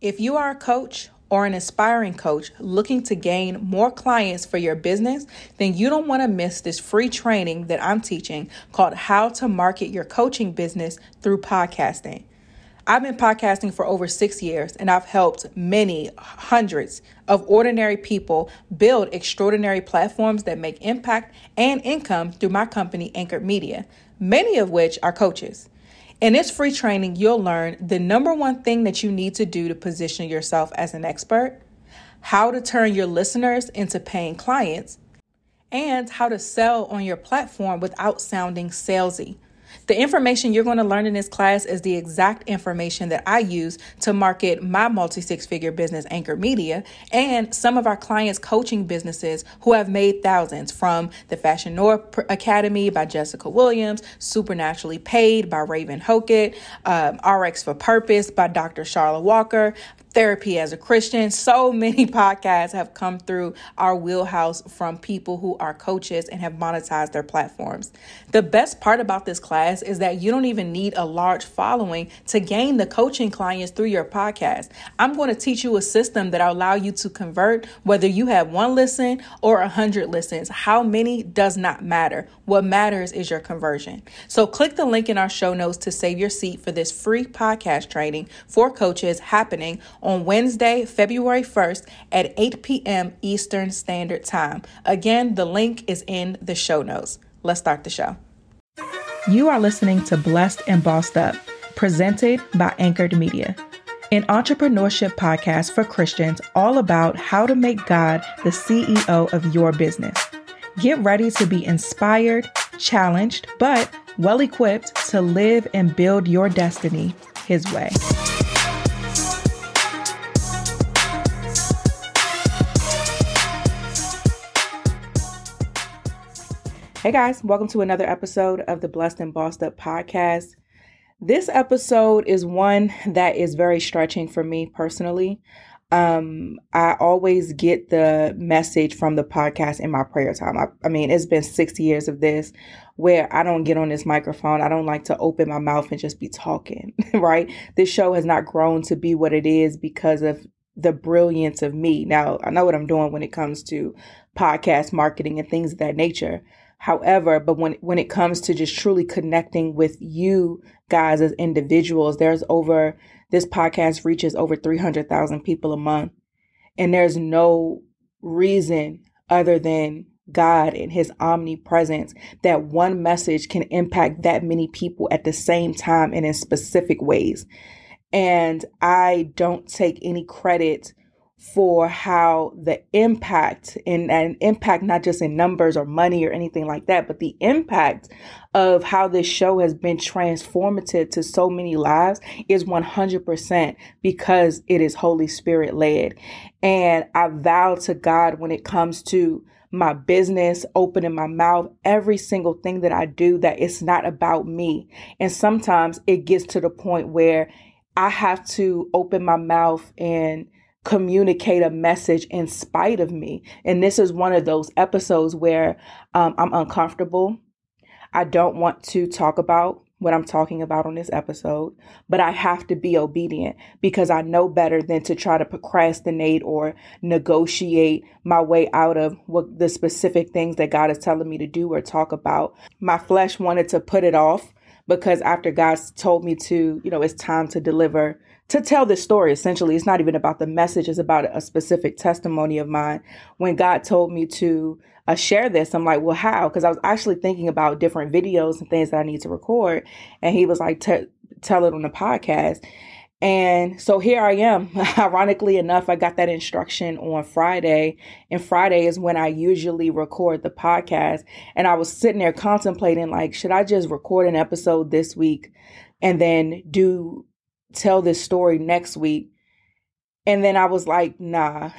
If you are a coach or an aspiring coach looking to gain more clients for your business, then you don't want to miss this free training that I'm teaching called How to Market Your Coaching Business Through Podcasting. I've been podcasting for over six years and I've helped many hundreds of ordinary people build extraordinary platforms that make impact and income through my company, Anchored Media, many of which are coaches. In this free training, you'll learn the number one thing that you need to do to position yourself as an expert, how to turn your listeners into paying clients, and how to sell on your platform without sounding salesy. The information you're going to learn in this class is the exact information that I use to market my multi six figure business, Anchor Media, and some of our clients' coaching businesses who have made thousands from the Fashion Noir Academy by Jessica Williams, Supernaturally Paid by Raven Hokett, um, RX for Purpose by Dr. Charlotte Walker, therapy as a Christian. So many podcasts have come through our wheelhouse from people who are coaches and have monetized their platforms. The best part about this class is that you don't even need a large following to gain the coaching clients through your podcast. I'm going to teach you a system that will allow you to convert whether you have one listen or a hundred listens. How many does not matter. What matters is your conversion. So click the link in our show notes to save your seat for this free podcast training for coaches happening Wednesday, February 1st at 8 p.m. Eastern Standard Time. Again, the link is in the show notes. Let's start the show. You are listening to Blessed and Bossed Up, presented by Anchored Media, an entrepreneurship podcast for Christians all about how to make God the CEO of your business. Get ready to be inspired, challenged, but well equipped to live and build your destiny His way. Hey guys, welcome to another episode of the Blessed and Bossed Up podcast. This episode is one that is very stretching for me personally. Um, I always get the message from the podcast in my prayer time. I, I mean, it's been six years of this where I don't get on this microphone. I don't like to open my mouth and just be talking, right? This show has not grown to be what it is because of the brilliance of me. Now, I know what I'm doing when it comes to podcast marketing and things of that nature. However, but when when it comes to just truly connecting with you guys as individuals, there's over this podcast reaches over 300,000 people a month. And there's no reason other than God and his omnipresence that one message can impact that many people at the same time and in specific ways. And I don't take any credit for how the impact and, and impact not just in numbers or money or anything like that but the impact of how this show has been transformative to so many lives is 100% because it is holy spirit led and i vow to god when it comes to my business, opening my mouth, every single thing that I do, that it's not about me. And sometimes it gets to the point where I have to open my mouth and communicate a message in spite of me. And this is one of those episodes where um, I'm uncomfortable. I don't want to talk about what I'm talking about on this episode, but I have to be obedient because I know better than to try to procrastinate or negotiate my way out of what the specific things that God is telling me to do or talk about. My flesh wanted to put it off because after God told me to, you know, it's time to deliver to tell this story essentially. It's not even about the message it's about a specific testimony of mine. When god told me to uh, share this i'm like well how? Because i was actually thinking about different videos and things that i need to record. And he was like tell it on the podcast and so here I am. Ironically enough, I got that instruction on Friday, and Friday is when I usually record the podcast. And I was sitting there contemplating, like, should I just record an episode this week and then do tell this story next week. And then I was like, nah,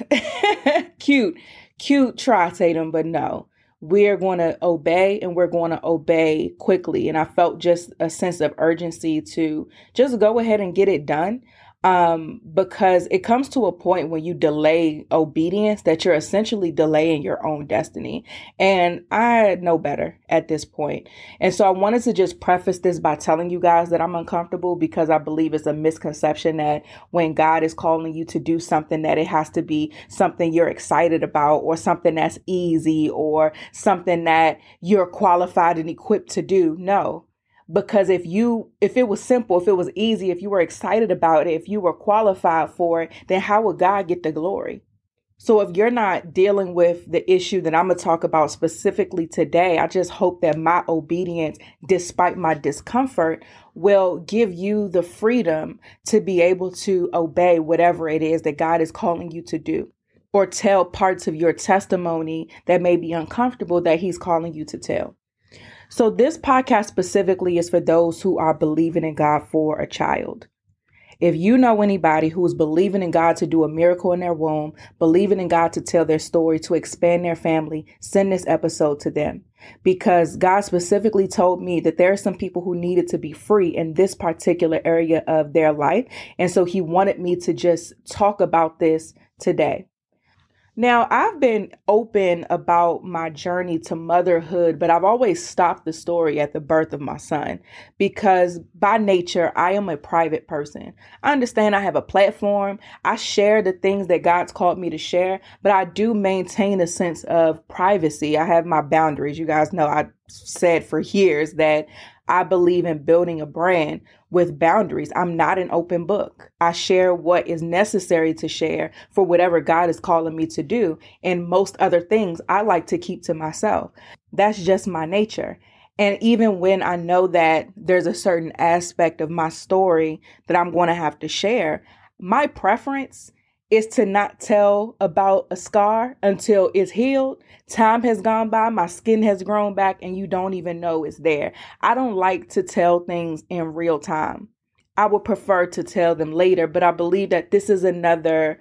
cute, cute try, Tatum, but no, we're going to obey and we're going to obey quickly. And I felt just a sense of urgency to just go ahead and get it done. Um, because it comes to a point when you delay obedience that you're essentially delaying your own destiny. And I know better at this point. And so I wanted to just preface this by telling you guys that I'm uncomfortable because I believe it's a misconception that when God is calling you to do something, that it has to be something you're excited about or something that's easy or something that you're qualified and equipped to do. No, because if you if it was simple if it was easy if you were excited about it if you were qualified for it then how would god get the glory? So if you're not dealing with the issue that i'm going to talk about specifically today i just hope that my obedience despite my discomfort will give you the freedom to be able to obey whatever it is that god is calling you to do or tell parts of your testimony that may be uncomfortable that he's calling you to tell so, this podcast specifically is for those who are believing in God for a child. If you know anybody who is believing in God to do a miracle in their womb, believing in God to tell their story, to expand their family, send this episode to them. Because God specifically told me that there are some people who needed to be free in this particular area of their life. And so He wanted me to just talk about this today. Now, I've been open about my journey to motherhood, but I've always stopped the story at the birth of my son because by nature, I am a private person. I understand I have a platform. I share the things that God's called me to share, but I do maintain a sense of privacy. I have my boundaries. You guys know I said for years that I believe in building a brand with boundaries. I'm not an open book. I share what is necessary to share for whatever God is calling me to do. And most other things I like to keep to myself. That's just my nature. And even when I know that there's a certain aspect of my story that I'm going to have to share, my preference is to not tell about a scar until it's healed. Time has gone by, my skin has grown back, and you don't even know it's there. I don't like to tell things in real time. I would prefer to tell them later, but I believe that this is another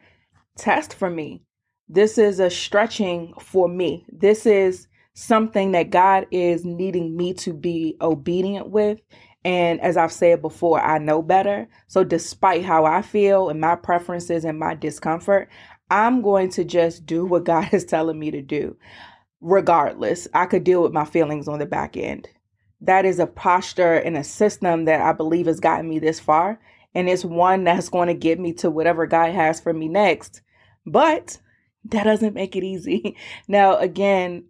test for me. This is a stretching for me. This is something that God is needing me to be obedient with and as I've said before, I know better. So, despite how I feel and my preferences and my discomfort, I'm going to just do what God is telling me to do. Regardless, I could deal with my feelings on the back end. That is a posture and a system that I believe has gotten me this far. And it's one that's going to get me to whatever God has for me next. But that doesn't make it easy. Now, again,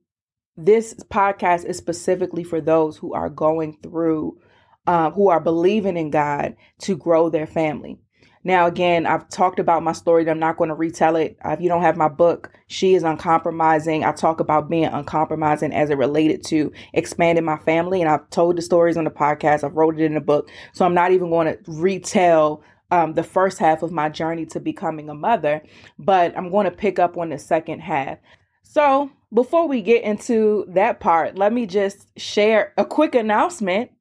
this podcast is specifically for those who are going through um, who are believing in God to grow their family. Now, again, I've talked about my story. I'm not going to retell it. Uh, if you don't have my book, She is Uncompromising. I talk about being uncompromising as it related to expanding my family. And I've told the stories on the podcast. I've wrote it in the book. So I'm not even going to retell um, the first half of my journey to becoming a mother, but I'm going to pick up on the second half. So before we get into that part, let me just share a quick announcement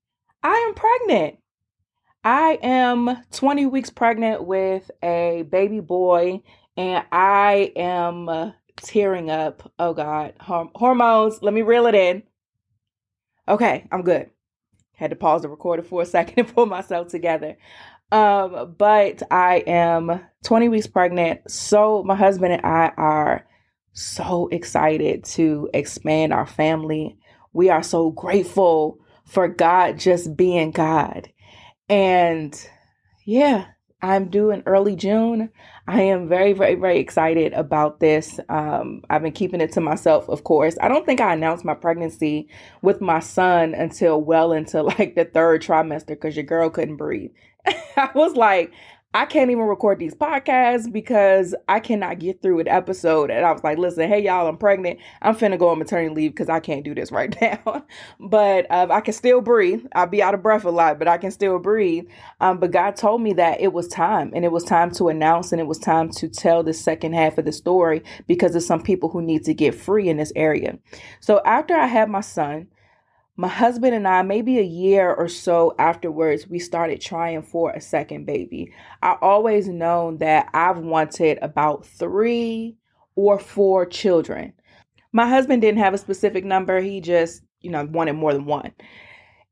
I am pregnant. I am 20 weeks pregnant with a baby boy, and I am tearing up. Oh God, hormones. Let me reel it in. Okay, I'm good. Had to pause the recorder for a second and pull myself together. Um, but I am 20 weeks pregnant. So my husband and I are so excited to expand our family. We are so grateful for God just being God. And yeah, I'm due in early June. I am very, very, very excited about this. Um, I've been keeping it to myself, of course. I don't think I announced my pregnancy with my son until well into like the third trimester because your girl couldn't breathe. I was like, I can't even record these podcasts because I cannot get through an episode. And I was like, listen, hey, y'all, I'm pregnant. I'm finna go on maternity leave because I can't do this right now. but um, I can still breathe. I'll be out of breath a lot, but I can still breathe. Um, but God told me that it was time and it was time to announce and it was time to tell the second half of the story because there's some people who need to get free in this area. So after I had my son, my husband and I, maybe a year or so afterwards, we started trying for a second baby. I always known that I've wanted about three or four children. My husband didn't have a specific number, he just, you know, wanted more than one.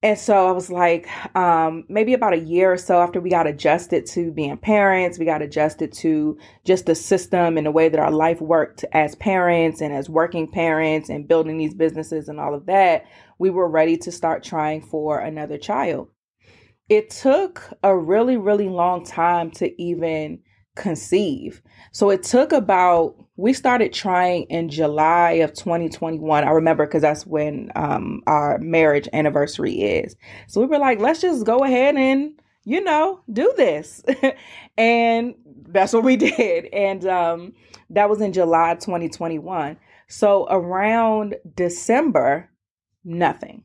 And so I was like, um, maybe about a year or so after we got adjusted to being parents, we got adjusted to just the system and the way that our life worked as parents and as working parents and building these businesses and all of that, we were ready to start trying for another child. It took a really, really long time to even conceive. So it took about we started trying in July of 2021. I remember because that's when um, our marriage anniversary is. So we were like, let's just go ahead and you know do this, and that's what we did. And um, that was in July 2021. So around December, nothing.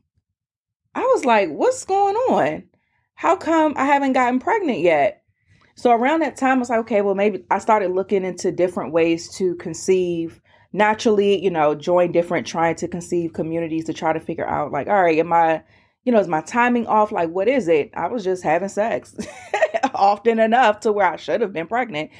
I was like, what's going on? How come I haven't gotten pregnant yet? So around that time, I was like, okay, well, maybe I started looking into different ways to conceive naturally, you know, join different trying to conceive communities to try to figure out, like, all right, am I, you know, is my timing off? Like, what is it? I was just having sex often enough to where I should have been pregnant.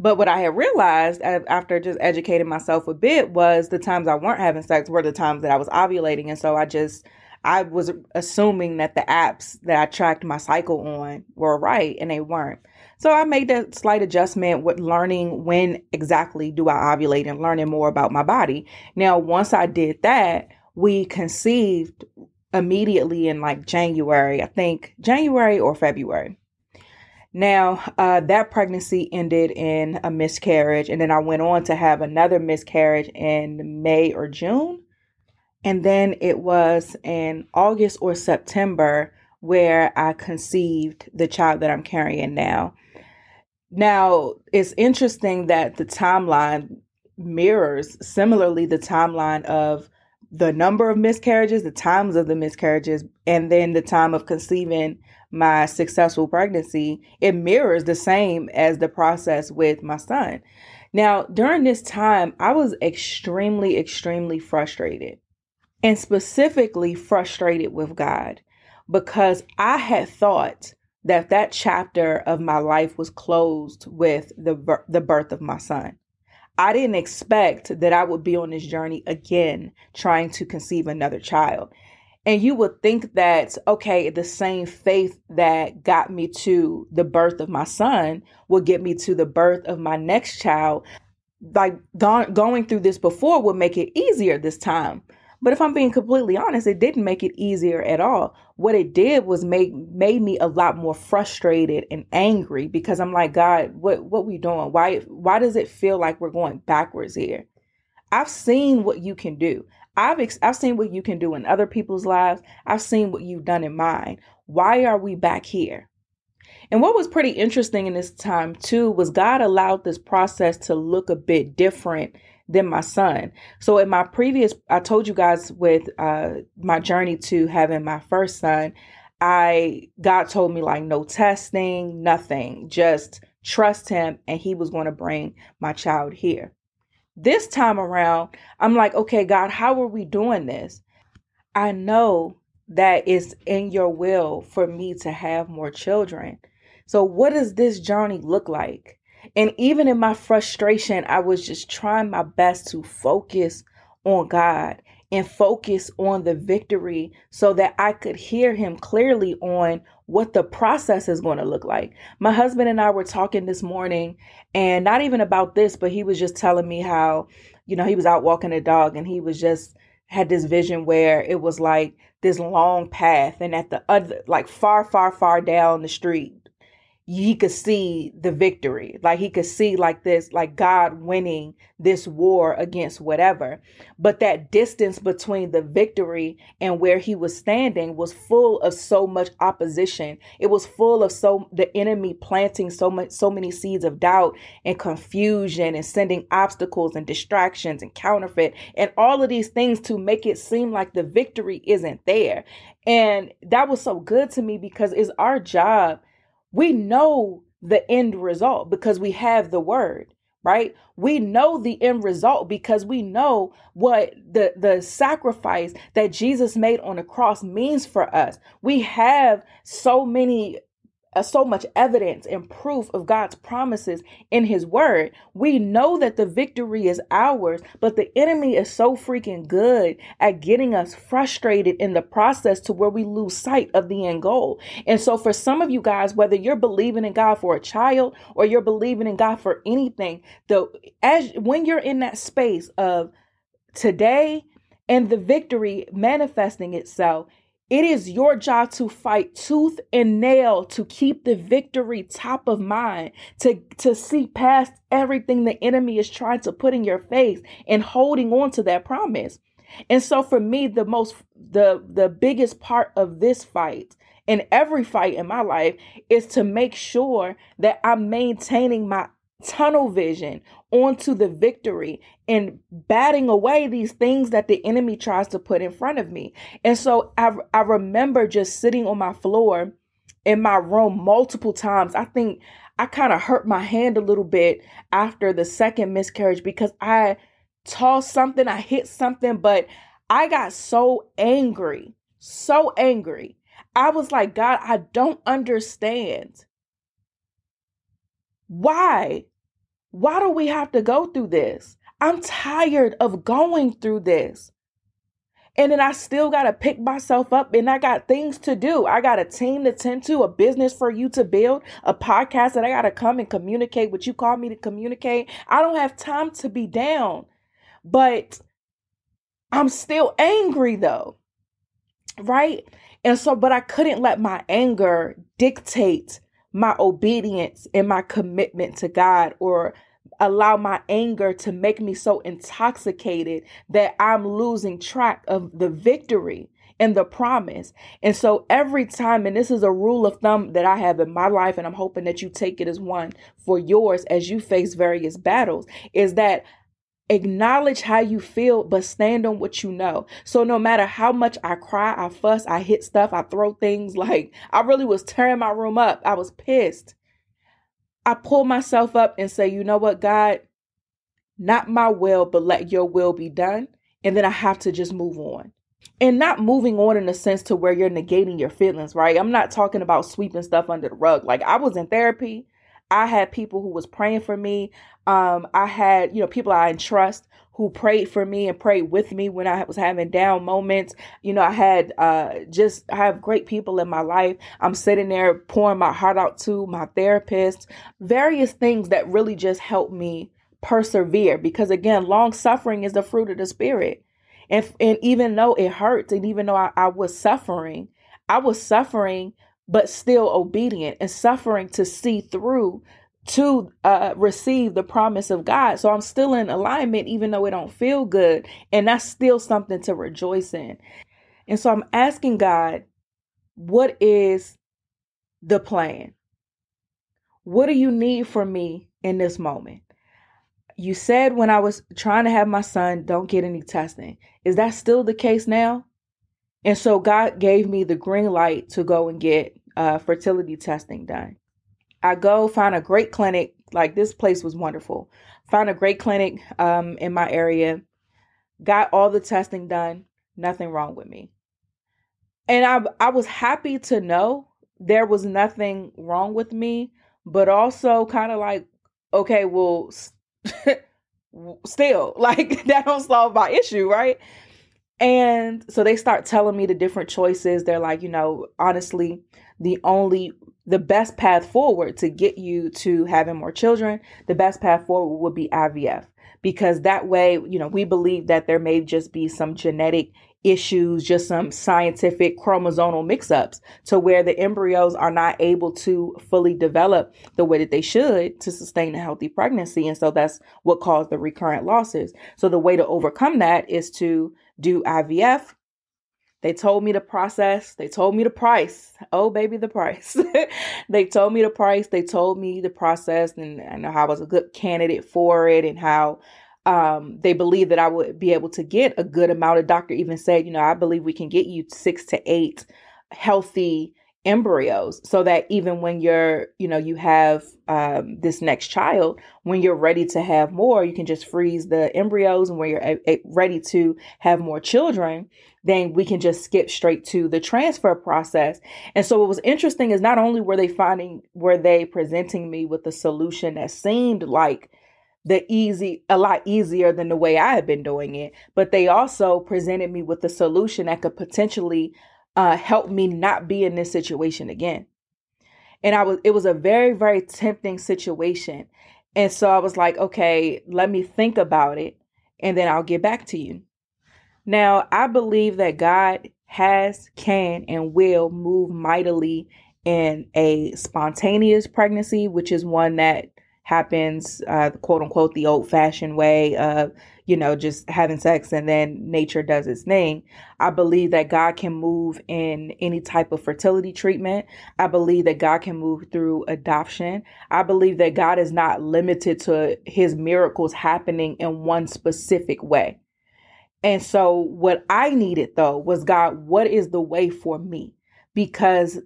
But what I had realized after just educating myself a bit was the times I weren't having sex were the times that I was ovulating. And so I just, I was assuming that the apps that I tracked my cycle on were right and they weren't. So I made that slight adjustment with learning when exactly do I ovulate and learning more about my body. Now, once I did that, we conceived immediately in like January, I think January or February. Now, uh, that pregnancy ended in a miscarriage, and then I went on to have another miscarriage in May or June. And then it was in August or September where I conceived the child that I'm carrying now. Now, it's interesting that the timeline mirrors similarly the timeline of the number of miscarriages, the times of the miscarriages, and then the time of conceiving my successful pregnancy. It mirrors the same as the process with my son. Now, during this time, I was extremely, extremely frustrated and specifically frustrated with God because I had thought that that chapter of my life was closed with the the birth of my son. I didn't expect that I would be on this journey again trying to conceive another child. And you would think that, okay, the same faith that got me to the birth of my son will get me to the birth of my next child. Like going through this before would make it easier this time. But if I'm being completely honest, it didn't make it easier at all. What it did was make made me a lot more frustrated and angry because I'm like, God, what what we doing? Why why does it feel like we're going backwards here? I've seen what you can do. I've ex- I've seen what you can do in other people's lives. I've seen what you've done in mine. Why are we back here? And what was pretty interesting in this time too was God allowed this process to look a bit different than my son. So in my previous, I told you guys with uh, my journey to having my first son, I God told me like no testing, nothing, just trust him, and he was going to bring my child here. This time around, I'm like, okay, God, how are we doing this? I know that it's in your will for me to have more children. So, what does this journey look like? And even in my frustration, I was just trying my best to focus on God and focus on the victory so that I could hear him clearly on what the process is going to look like. My husband and I were talking this morning and not even about this, but he was just telling me how, you know, he was out walking a dog and he was just had this vision where it was like this long path and at the other like far far far down the street he could see the victory. Like he could see like this, like God winning this war against whatever. But that distance between the victory and where he was standing was full of so much opposition. It was full of so the enemy planting so much so many seeds of doubt and confusion and sending obstacles and distractions and counterfeit and all of these things to make it seem like the victory isn't there. And that was so good to me because it's our job we know the end result because we have the word right? We know the end result because we know what the the sacrifice that Jesus made on the cross means for us. We have so many uh, so much evidence and proof of God's promises in his word. We know that the victory is ours, but the enemy is so freaking good at getting us frustrated in the process to where we lose sight of the end goal. And so for some of you guys, whether you're believing in God for a child or you're believing in God for anything, the as when you're in that space of today and the victory manifesting itself, it is your job to fight tooth and nail to keep the victory top of mind, to, to see past everything the enemy is trying to put in your face and holding on to that promise. And so for me, the most the the biggest part of this fight in every fight in my life is to make sure that I'm maintaining my tunnel vision onto the victory and batting away these things that the enemy tries to put in front of me. And so I, I remember just sitting on my floor in my room multiple times. I think I kind of hurt my hand a little bit after the second miscarriage because I tossed something, I hit something, but I got so angry, so angry. I was like, God, I don't understand. Why? Why do we have to go through this? I'm tired of going through this. And then I still got to pick myself up and I got things to do. I got a team to tend to, a business for you to build, a podcast that I got to come and communicate what you call me to communicate. I don't have time to be down, but I'm still angry though. Right? And so, but I couldn't let my anger dictate my obedience and my commitment to God or allow my anger to make me so intoxicated that I'm losing track of the victory and the promise. And so every time, and this is a rule of thumb that I have in my life, and I'm hoping that you take it as one for yours as you face various battles, is that acknowledge how you feel, but stand on what you know. So no matter how much I cry, I fuss, I hit stuff, I throw things, like I really was tearing my room up. I was pissed. I pull myself up and say, you know what, God, not my will, but let your will be done. And then I have to just move on. And not moving on in a sense to where you're negating your feelings, right? I'm not talking about sweeping stuff under the rug. Like I was in therapy. I had people who was praying for me. Um, I had, you know, people I trust who prayed for me and prayed with me when I was having down moments. You know, I had uh, just I have great people in my life. I'm sitting there pouring my heart out to my therapist, various things that really just help me persevere because again, long suffering is the fruit of the spirit. And, and even though it hurts and even though I, I was suffering, I was suffering but still obedient and suffering to see through to uh, receive the promise of God. So I'm still in alignment, even though it don't feel good. And that's still something to rejoice in. And so I'm asking God, what is the plan? What do you need from me in this moment? You said when I was trying to have my son, don't get any testing. Is that still the case now? And so God gave me the green light to go and get uh, fertility testing done. I go find a great clinic. Like this place was wonderful. Found a great clinic um, in my area. Got all the testing done. Nothing wrong with me. And I I was happy to know there was nothing wrong with me, but also kind of like, okay, well, still like that don't solve my issue, right? And so they start telling me the different choices. They're like, you know, honestly, the only the best path forward to get you to having more children, the best path forward would be IVF because that way, you know, we believe that there may just be some genetic issues, just some scientific chromosomal mix ups to where the embryos are not able to fully develop the way that they should to sustain a healthy pregnancy. And so that's what caused the recurrent losses. So the way to overcome that is to do IVF, they told me the process. They told me the price. Oh, baby, the price. they told me the price. They told me the process and, and how I was a good candidate for it and how um, they believe that I would be able to get a good amount. A doctor even said, you know, I believe we can get you six to eight healthy embryos so that even when you're you know you have um, this next child when you're ready to have more you can just freeze the embryos and when you're a- a- ready to have more children then we can just skip straight to the transfer process. And so what was interesting is not only were they finding were they presenting me with a solution that seemed like the easy a lot easier than the way I had been doing it but they also presented me with a solution that could potentially uh, help me not be in this situation again. And I was, it was a very, very tempting situation. And so I was like, okay, let me think about it and then I'll get back to you. Now, I believe that God has, can, and will move mightily in a spontaneous pregnancy, which is one that happens, uh, quote unquote, the old fashioned way of, you know, just having sex and then nature does its thing. I believe that God can move in any type of fertility treatment. I believe that God can move through adoption. I believe that God is not limited to his miracles happening in one specific way. And so, what I needed though was God, what is the way for me? Because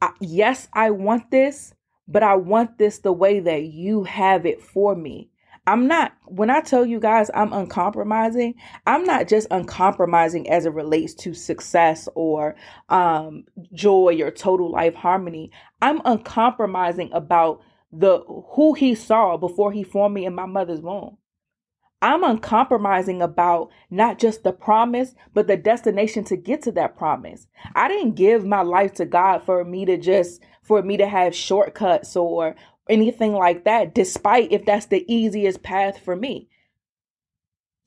I, yes, I want this, but I want this the way that you have it for me. I'm not, when I tell you guys I'm uncompromising, I'm not just uncompromising as it relates to success or um, joy or total life harmony. I'm uncompromising about the who he saw before he formed me in my mother's womb. I'm uncompromising about not just the promise, but the destination to get to that promise. I didn't give my life to God for me to just, for me to have shortcuts or anything like that, despite if that's the easiest path for me.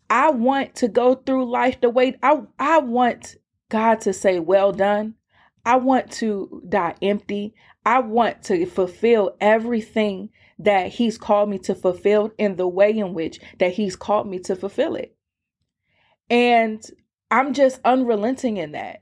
I want to go through life the way I, I want God to say, well done. I want to die empty. I want to fulfill everything that he's called me to fulfill in the way in which that he's called me to fulfill it. And I'm just unrelenting in that.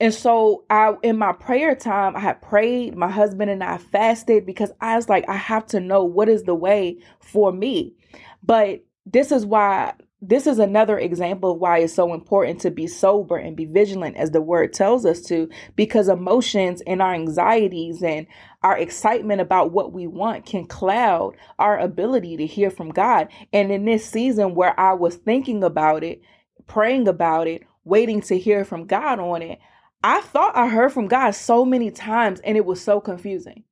And so I in my prayer time, I had prayed, my husband and I fasted because I was like, I have to know what is the way for me. But this is why this is another example of why it's so important to be sober and be vigilant as the word tells us to because emotions and our anxieties and our excitement about what we want can cloud our ability to hear from God. And in this season where I was thinking about it, praying about it, waiting to hear from God on it, I thought I heard from God so many times and it was so confusing.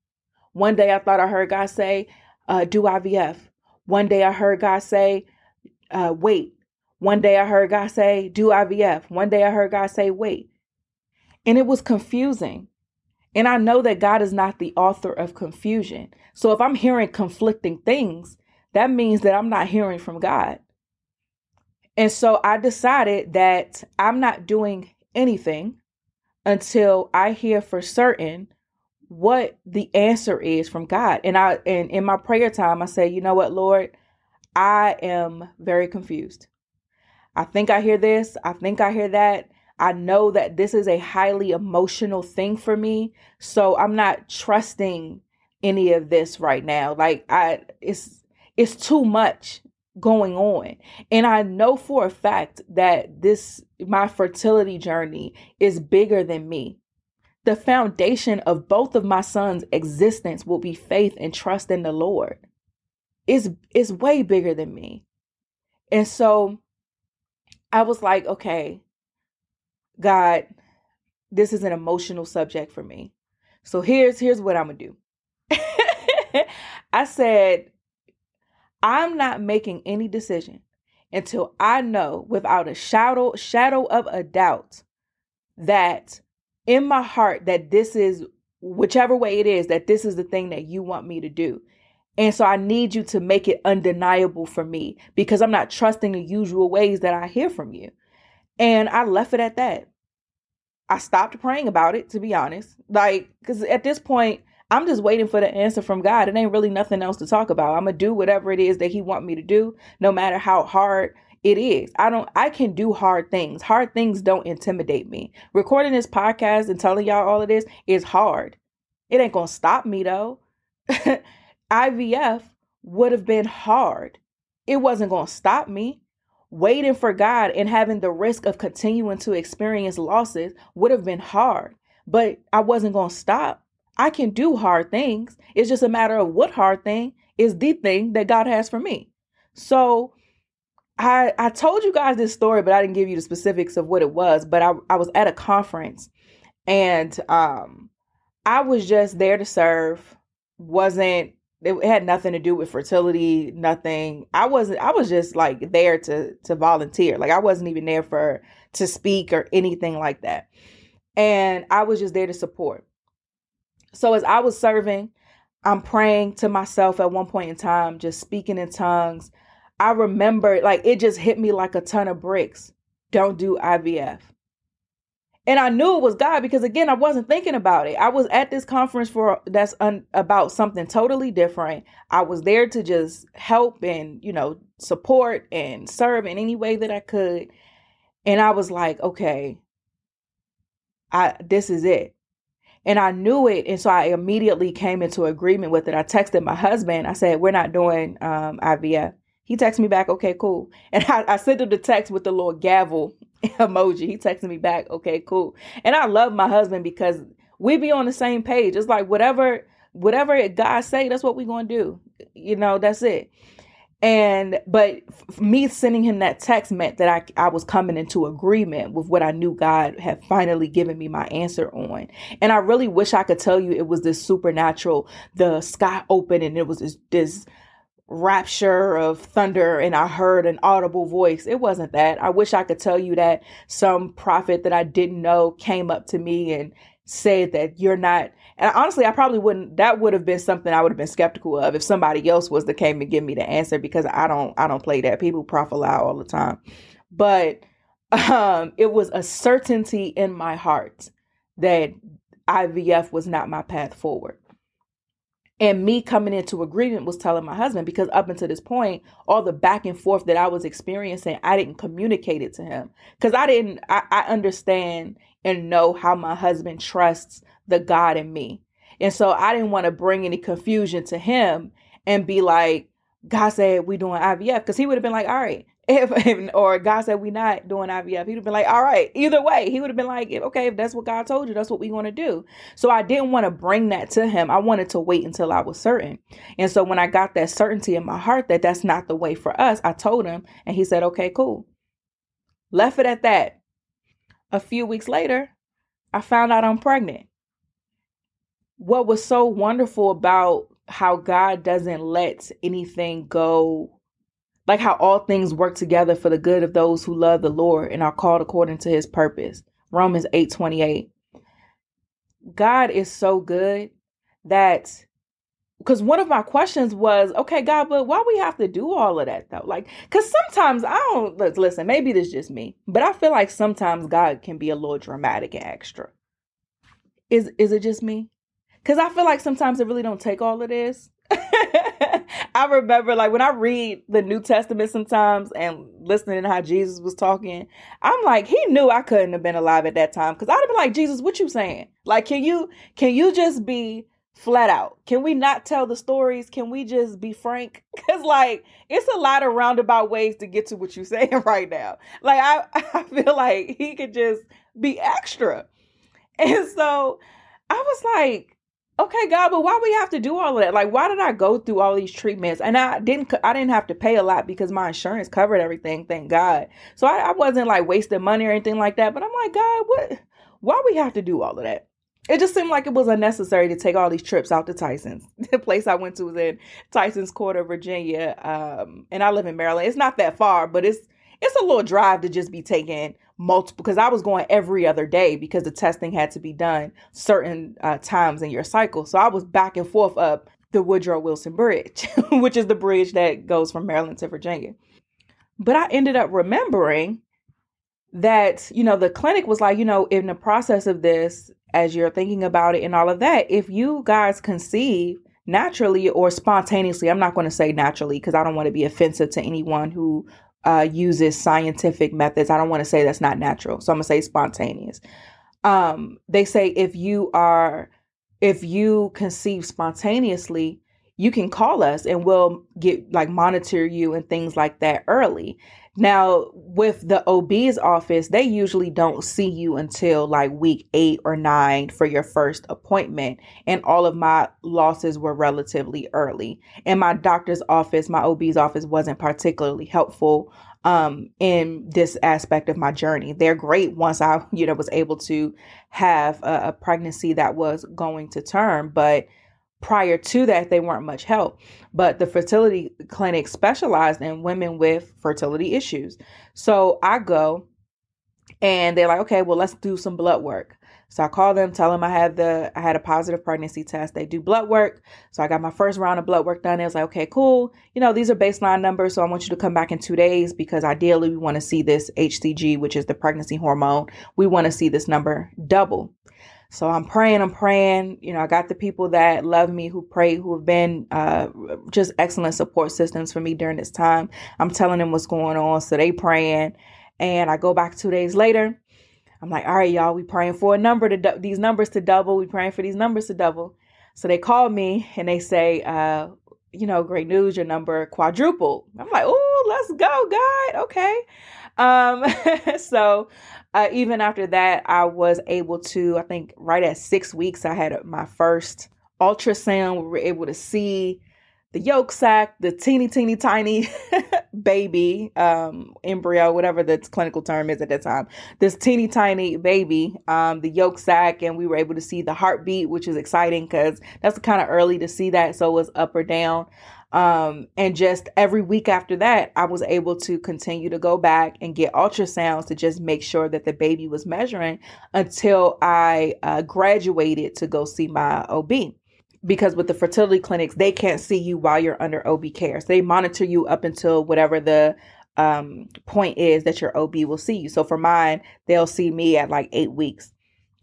One day I thought I heard God say, uh, do IVF. One day I heard God say, uh, wait. One day I heard God say, do IVF. One day I heard God say, wait. And it was confusing. And I know that God is not the author of confusion. So if I'm hearing conflicting things, that means that I'm not hearing from God. And so I decided that I'm not doing anything until I hear for certain what the answer is from God. And I and in my prayer time I say, you know what, Lord, I am very confused. I think I hear this, I think I hear that. I know that this is a highly emotional thing for me, so I'm not trusting any of this right now. Like I it's it's too much going on. And I know for a fact that this my fertility journey is bigger than me. The foundation of both of my sons' existence will be faith and trust in the Lord. It's it's way bigger than me. And so I was like, okay, God, this is an emotional subject for me. So here's here's what I'm gonna do. I said, I'm not making any decision until I know without a shadow shadow of a doubt that in my heart that this is whichever way it is that this is the thing that you want me to do. And so I need you to make it undeniable for me because I'm not trusting the usual ways that I hear from you. And I left it at that. I stopped praying about it, to be honest. Like, because at this point, I'm just waiting for the answer from God. It ain't really nothing else to talk about. I'm gonna do whatever it is that He want me to do, no matter how hard it is. I don't. I can do hard things. Hard things don't intimidate me. Recording this podcast and telling y'all all of this is hard. It ain't gonna stop me though. IVF would have been hard. It wasn't gonna stop me waiting for God and having the risk of continuing to experience losses would have been hard. but I wasn't to stop. I can do hard things. It's just a matter of what hard thing is the thing that God has for me. So I I told you guys this story, but I didn't give you the specifics of what it was. But I, I was at a conference and um I was just there to serve. Wasn't it had nothing to do with fertility, nothing. I wasn't I was just like there to to volunteer. Like I wasn't even there for to speak or anything like that. And I was just there to support. So as I was serving, I'm praying to myself at one point in time, just speaking in tongues. I remember like it just hit me like a ton of bricks. Don't do IVF. And I knew it was God because again, I wasn't thinking about it. I was at this conference for that's un, about something totally different. I was there to just help and, you know, support and serve in any way that I could. And I was like, okay, I this is it. And I knew it. And so I immediately came into agreement with it. I texted my husband. I said, We're not doing um, IVF. He texted me back, okay, cool. And I, I sent him the text with the little gavel emoji. He texted me back, okay, cool. And I love my husband because we be on the same page. It's like whatever whatever God say, that's what we gonna do. You know, that's it. And but me sending him that text meant that I I was coming into agreement with what I knew God had finally given me my answer on. And I really wish I could tell you it was this supernatural, the sky opened and it was this this rapture of thunder and I heard an audible voice. It wasn't that. I wish I could tell you that some prophet that I didn't know came up to me and said that you're not and honestly I probably wouldn't that would have been something I would have been skeptical of if somebody else was that came and give me the answer because I don't I don't play that. People profile all the time. But um it was a certainty in my heart that IVF was not my path forward. And me coming into agreement was telling my husband because up until this point, all the back and forth that I was experiencing, I didn't communicate it to him because I didn't, I, I understand and know how my husband trusts the God in me. And so I didn't want to bring any confusion to him and be like, God said we doing IVF because he would have been like, all right, if, or God said we not doing IVF, he'd have been like, all right, either way, he would have been like, okay, if that's what God told you, that's what we want to do. So I didn't want to bring that to him. I wanted to wait until I was certain. And so when I got that certainty in my heart that that's not the way for us, I told him, and he said, okay, cool. Left it at that. A few weeks later, I found out I'm pregnant. What was so wonderful about how God doesn't let anything go like how all things work together for the good of those who love the Lord and are called according to his purpose. Romans 8 28. God is so good that because one of my questions was, okay, God, but why we have to do all of that though? Like, because sometimes I don't listen, maybe this is just me, but I feel like sometimes God can be a little dramatic and extra. Is is it just me? Because I feel like sometimes it really don't take all of this. I remember like when I read the New Testament sometimes and listening to how Jesus was talking, I'm like, he knew I couldn't have been alive at that time. Cause I'd have been like, Jesus, what you saying? Like, can you can you just be flat out? Can we not tell the stories? Can we just be frank? Cause like it's a lot of roundabout ways to get to what you're saying right now. Like I, I feel like he could just be extra. And so I was like, okay god but why we have to do all of that like why did i go through all these treatments and i didn't i didn't have to pay a lot because my insurance covered everything thank god so i, I wasn't like wasting money or anything like that but i'm like god what why we have to do all of that it just seemed like it was unnecessary to take all these trips out to Tyson's. The place I went to was in Tyson's Corner, Virginia, um, and I live in Maryland. It's not that far, but it's it's a little drive to just be taking multiple because I was going every other day because the testing had to be done certain uh, times in your cycle. So I was back and forth up the Woodrow Wilson Bridge, which is the bridge that goes from Maryland to Virginia. But I ended up remembering that, you know, the clinic was like, you know, in the process of this, as you're thinking about it and all of that, if you guys conceive naturally or spontaneously, I'm not going to say naturally because I don't want to be offensive to anyone who uh, uses scientific methods. I don't want to say that's not natural, so I'm gonna say spontaneous. Um, they say if you are, if you conceive spontaneously, you can call us and we'll get like monitor you and things like that early. Now, with the OB's office, they usually don't see you until like week eight or nine for your first appointment. And all of my losses were relatively early. And my doctor's office, my OB's office, wasn't particularly helpful um, in this aspect of my journey. They're great once I, you know, was able to have a, a pregnancy that was going to term, but prior to that they weren't much help. But the fertility clinic specialized in women with fertility issues. So i go and they're like okay well let's do some blood work. So i call them tell them i had the i had a positive pregnancy test. They do blood work. So i got my first round of blood work done. It was like okay cool. You know these are baseline numbers so i want you to come back in two days because ideally we want to see this hcg which is the pregnancy hormone. We want to see this number double so I'm praying, I'm praying. You know, I got the people that love me, who pray, who have been uh, just excellent support systems for me during this time. I'm telling them what's going on. So they praying. And I go back two days later. I'm like, all right, y'all, we praying for a number to du- these numbers to double. We praying for these numbers to double. So they call me and they say, uh, you know, great news, your number quadrupled. I'm like, oh, let's go, God. Okay. Um, so uh, even after that, I was able to, I think right at six weeks, I had my first ultrasound. We were able to see the yolk sac, the teeny, teeny, tiny baby, um, embryo, whatever the clinical term is at that time, this teeny, tiny baby, um, the yolk sac, and we were able to see the heartbeat, which is exciting because that's kind of early to see that. So it was up or down. Um, and just every week after that, I was able to continue to go back and get ultrasounds to just make sure that the baby was measuring until I uh, graduated to go see my OB. Because with the fertility clinics, they can't see you while you're under OB care. So they monitor you up until whatever the um, point is that your OB will see you. So for mine, they'll see me at like eight weeks.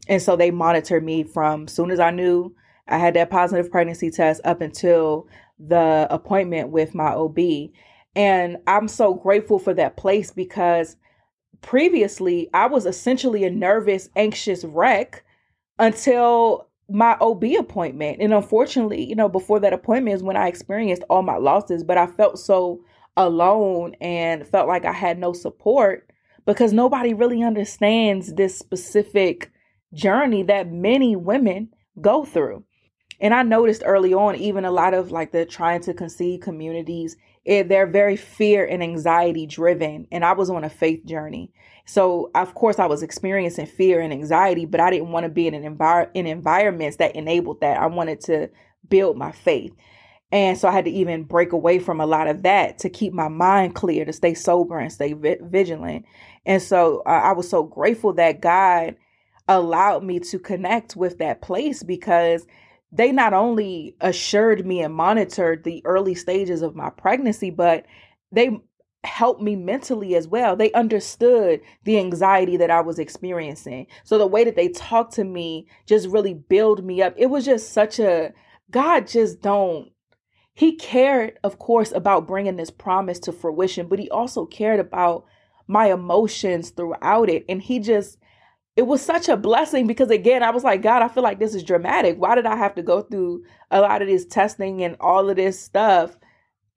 And so they monitor me from soon as I knew I had that positive pregnancy test up until the appointment with my OB. And I'm so grateful for that place because previously I was essentially a nervous, anxious wreck until my OB appointment. And unfortunately, you know, before that appointment is when I experienced all my losses, but I felt so alone and felt like I had no support because nobody really understands this specific journey that many women go through. And I noticed early on, even a lot of like the trying to conceive communities, it, they're very fear and anxiety driven. And I was on a faith journey. So, of course, I was experiencing fear and anxiety, but I didn't want to be in an envir- in environments that enabled that. I wanted to build my faith. And so I had to even break away from a lot of that to keep my mind clear, to stay sober and stay vi- vigilant. And so uh, I was so grateful that God allowed me to connect with that place because they not only assured me and monitored the early stages of my pregnancy, but they helped me mentally as well. They understood the anxiety that I was experiencing. So the way that they talked to me just really built me up. It was just such a God just don't he cared of course about bringing this promise to fruition, but he also cared about my emotions throughout it and he just it was such a blessing because again i was like god i feel like this is dramatic. Why did i have to go through a lot of this testing and all of this stuff?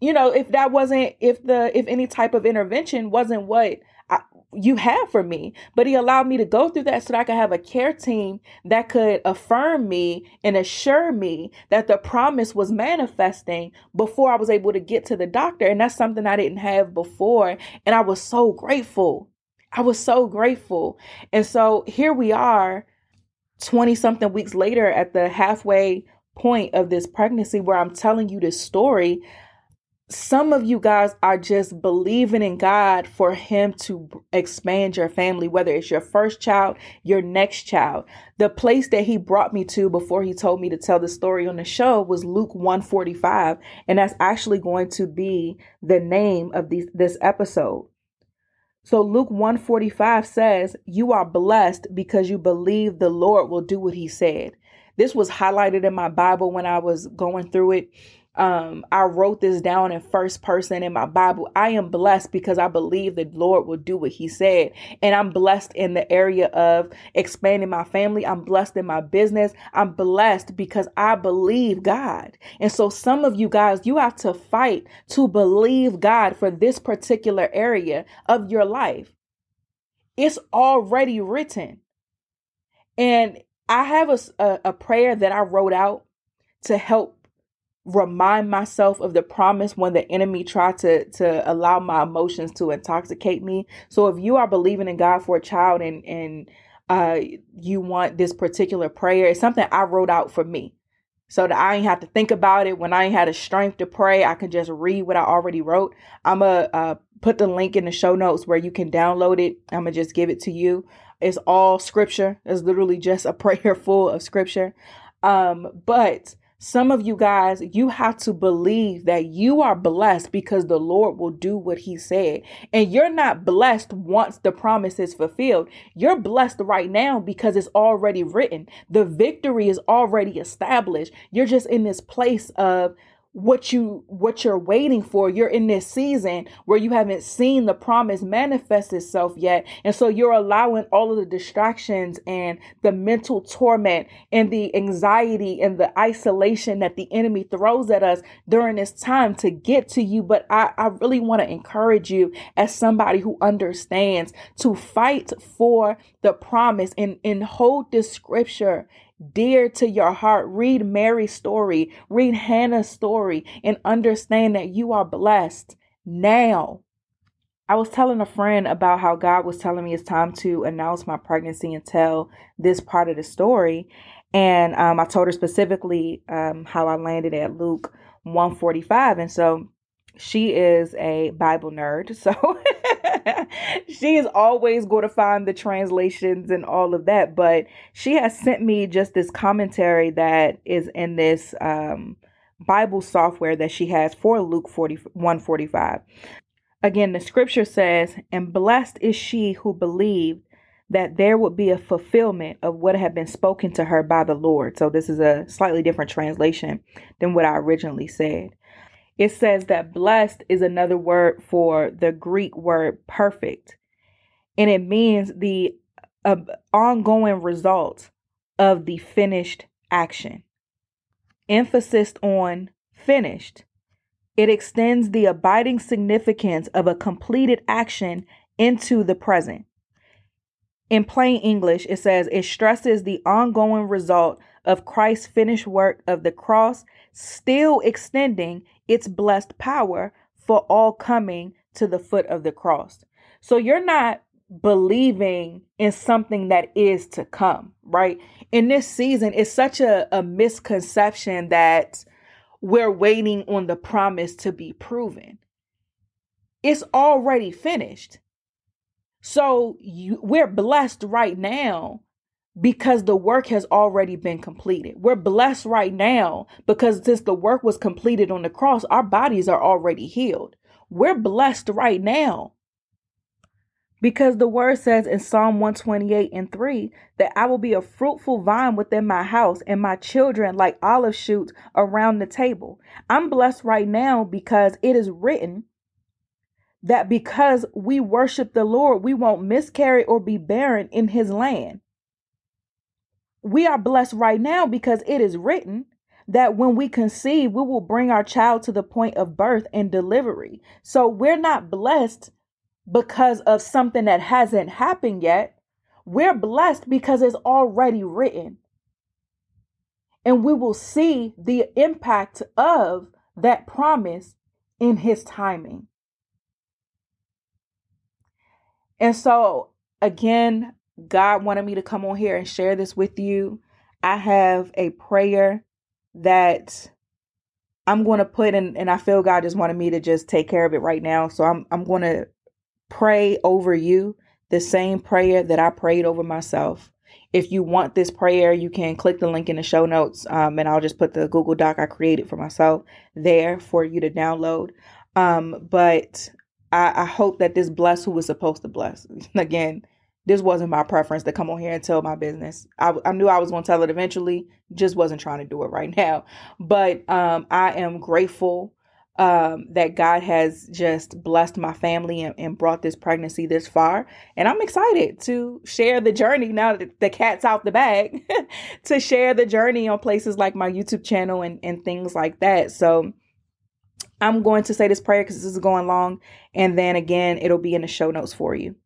You know if that wasn't if the if any type of intervention wasn't what I, you had for me but he allowed me to go through that so that i could have a care team that could affirm me and assure me that the promise was manifesting before i was able to get to the doctor. And that's something i didn't have before. And i was so grateful I was so grateful. And so here we are 20 something weeks later at the halfway point of this pregnancy where I'm telling you this story. Some of you guys are just believing in God for Him to expand your family, whether it's your first child, your next child. The place that He brought me to before He told me to tell the story on the show was Luke 145. And that's actually going to be the name of these, this episode. So Luke 145 says, You are blessed because you believe the Lord will do what he said. This was highlighted in my Bible when I was going through it. Um, I wrote this down in first person in my Bible. I am blessed because I believe the Lord will do what He said. And I'm blessed in the area of expanding my family. I'm blessed in my business. I'm blessed because I believe God. And so, some of you guys, you have to fight to believe God for this particular area of your life. It's already written. And I have a, a, a prayer that I wrote out to help remind myself of the promise when the enemy tried to to allow my emotions to intoxicate me. So if you are believing in God for a child and and uh you want this particular prayer, it's something I wrote out for me. So that I ain't have to think about it when I ain't had a strength to pray, I can just read what I already wrote. I'm a uh, put the link in the show notes where you can download it. I'm gonna just give it to you. It's all scripture. It's literally just a prayer full of scripture. Um, but some of you guys, you have to believe that you are blessed because the Lord will do what He said. And you're not blessed once the promise is fulfilled. You're blessed right now because it's already written. The victory is already established. You're just in this place of, what you what you're waiting for. You're in this season where you haven't seen the promise manifest itself yet. And so you're allowing all of the distractions and the mental torment and the anxiety and the isolation that the enemy throws at us during this time to get to you. But i, I really want to encourage you as somebody who understands to fight for the promise and and hold this scripture dear to your heart. Read Mary's story, read Hannah's story, and understand that you are blessed now. I was telling a friend about how God was telling me it's time to announce my pregnancy and tell this part of the story. And um, I told her specifically um, how I landed at Luke 145. And so she is a Bible nerd. So she is always going to find the translations and all of that. But she has sent me just this commentary that is in this um, Bible software that she has for Luke 40, 145. Again, the scripture says, And blessed is she who believed that there would be a fulfillment of what had been spoken to her by the Lord. So this is a slightly different translation than what I originally said it says that blessed is another word for the Greek word perfect. And it means the uh, ongoing result of the finished action. Emphasis on finished. It extends the abiding significance of a completed action into the present. In plain English, it says it stresses the ongoing result of Christ's finished work of the cross, still extending its blessed power for all coming to the foot of the cross. So you're not believing in something that is to come, right? In this season, it's such a, a misconception that we're waiting on the promise to be proven. It's already finished. So you, we're blessed right now because the work has already been completed. We're blessed right now because since the work was completed on the cross, our bodies are already healed. We're blessed right now because the word says in Psalm 128 and 3 that I will be a fruitful vine within my house and my children like olive shoots around the table. I'm blessed right now because it is written that because we worship the Lord, we won't miscarry or be barren in his land we are blessed right now because it is written that when we conceive, we will bring our child to the point of birth and delivery. So we're not blessed because of something that hasn't happened yet. We're blessed because it's already written. And we will see the impact of that promise in his timing. And so, again, God wanted me to come on here and share this with you. I have a prayer that I'm going to put in, and I feel God just wanted me to just take care of it right now. So I'm I'm going to pray over you the same prayer that I prayed over myself. If you want this prayer, you can click the link in the show notes, um, and I'll just put the Google Doc I created for myself there for you to download. Um, but I, I hope that this bless who was supposed to bless. Again, this wasn't my preference to come on here and tell my business. I, I knew I was going to tell it eventually, just wasn't trying to do it right now. But um, I am grateful um, that God has just blessed my family and, and, brought this pregnancy this far. And I'm excited to share the journey now that the cat's out the bag, to share the journey on places like my YouTube channel and, and things like that. So I'm going to say this prayer because this is going long. And then again, it'll be in the show notes for you.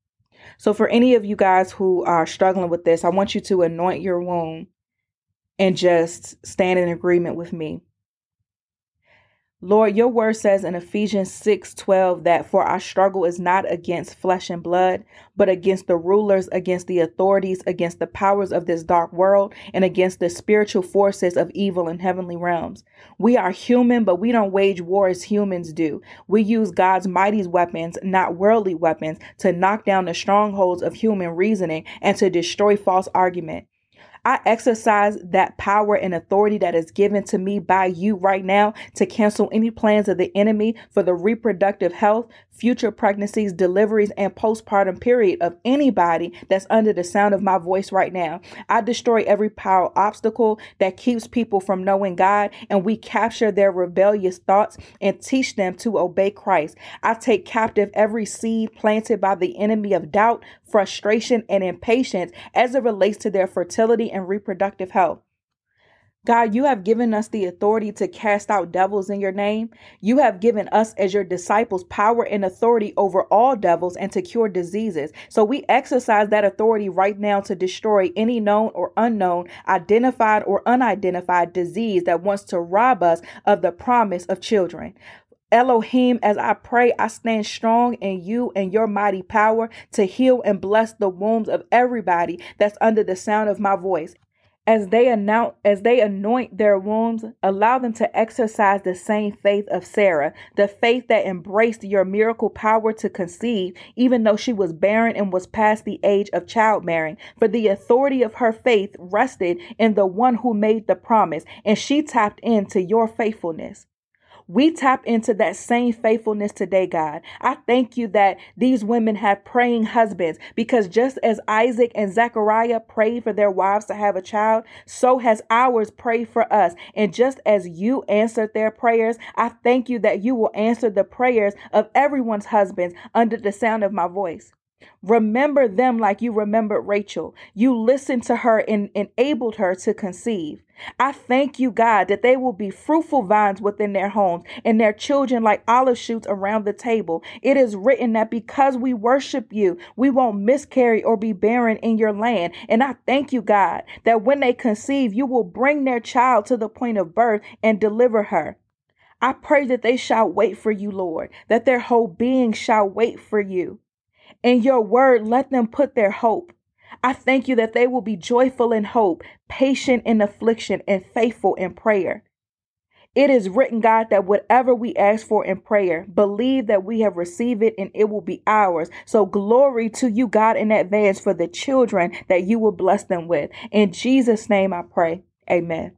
So, for any of you guys who are struggling with this, I want you to anoint your womb and just stand in agreement with me. Lord, your word says in Ephesians 6 12 that for our struggle is not against flesh and blood, but against the rulers, against the authorities, against the powers of this dark world, and against the spiritual forces of evil in heavenly realms. We are human, but we don't wage war as humans do. We use God's mighty weapons, not worldly weapons, to knock down the strongholds of human reasoning and to destroy false argument. I exercise that power and authority that is given to me by you right now to cancel any plans of the enemy for the reproductive health, future pregnancies, deliveries, and postpartum period of anybody that's under the sound of my voice right now. I destroy every power obstacle that keeps people from knowing God, and we capture their rebellious thoughts and teach them to obey Christ. I take captive every seed planted by the enemy of doubt, frustration, and impatience as it relates to their fertility and reproductive health. God, you have given us the authority to cast out devils in your name. You have given us, as your disciples, power and authority over all devils and to cure diseases. So we exercise that authority right now to destroy any known or unknown, identified or unidentified disease that wants to rob us of the promise of children. Elohim, as I pray, I stand strong in you and your mighty power to heal and bless the wombs of everybody that's under the sound of my voice. As they announce, as they anoint their wombs, allow them to exercise the same faith of Sarah, the faith that embraced your miracle power to conceive, even though she was barren and was past the age of childbearing. For the authority of her faith rested in the one who made the promise, and she tapped into your faithfulness. We tap into that same faithfulness today, God. I thank you that these women have praying husbands because just as Isaac and Zechariah prayed for their wives to have a child, so has ours prayed for us. And just as you answered their prayers, I thank you that you will answer the prayers of everyone's husbands under the sound of my voice. Remember them like you remembered Rachel. You listened to her and enabled her to conceive. I thank you, God, that they will be fruitful vines within their homes and their children like olive shoots around the table. It is written that because we worship you, we won't miscarry or be barren in your land. And I thank you, God, that when they conceive, you will bring their child to the point of birth and deliver her. I pray that they shall wait for you, Lord, that their whole being shall wait for you. In your word, let them put their hope. I thank you that they will be joyful in hope, patient in affliction, and faithful in prayer. It is written, God, that whatever we ask for in prayer, believe that we have received it and it will be ours. So glory to you, God, in advance for the children that you will bless them with. In Jesus' name I pray. Amen.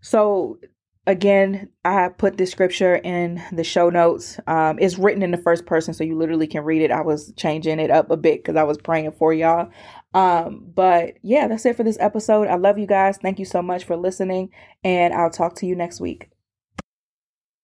So again, I put the scripture in the show notes. Um, it's written in the first person, so you literally can read it. I was changing it up a bit because I was praying for y'all. Um, but yeah, that's it for this episode. I love you guys. Thank you so much for listening, and I'll talk to you next week.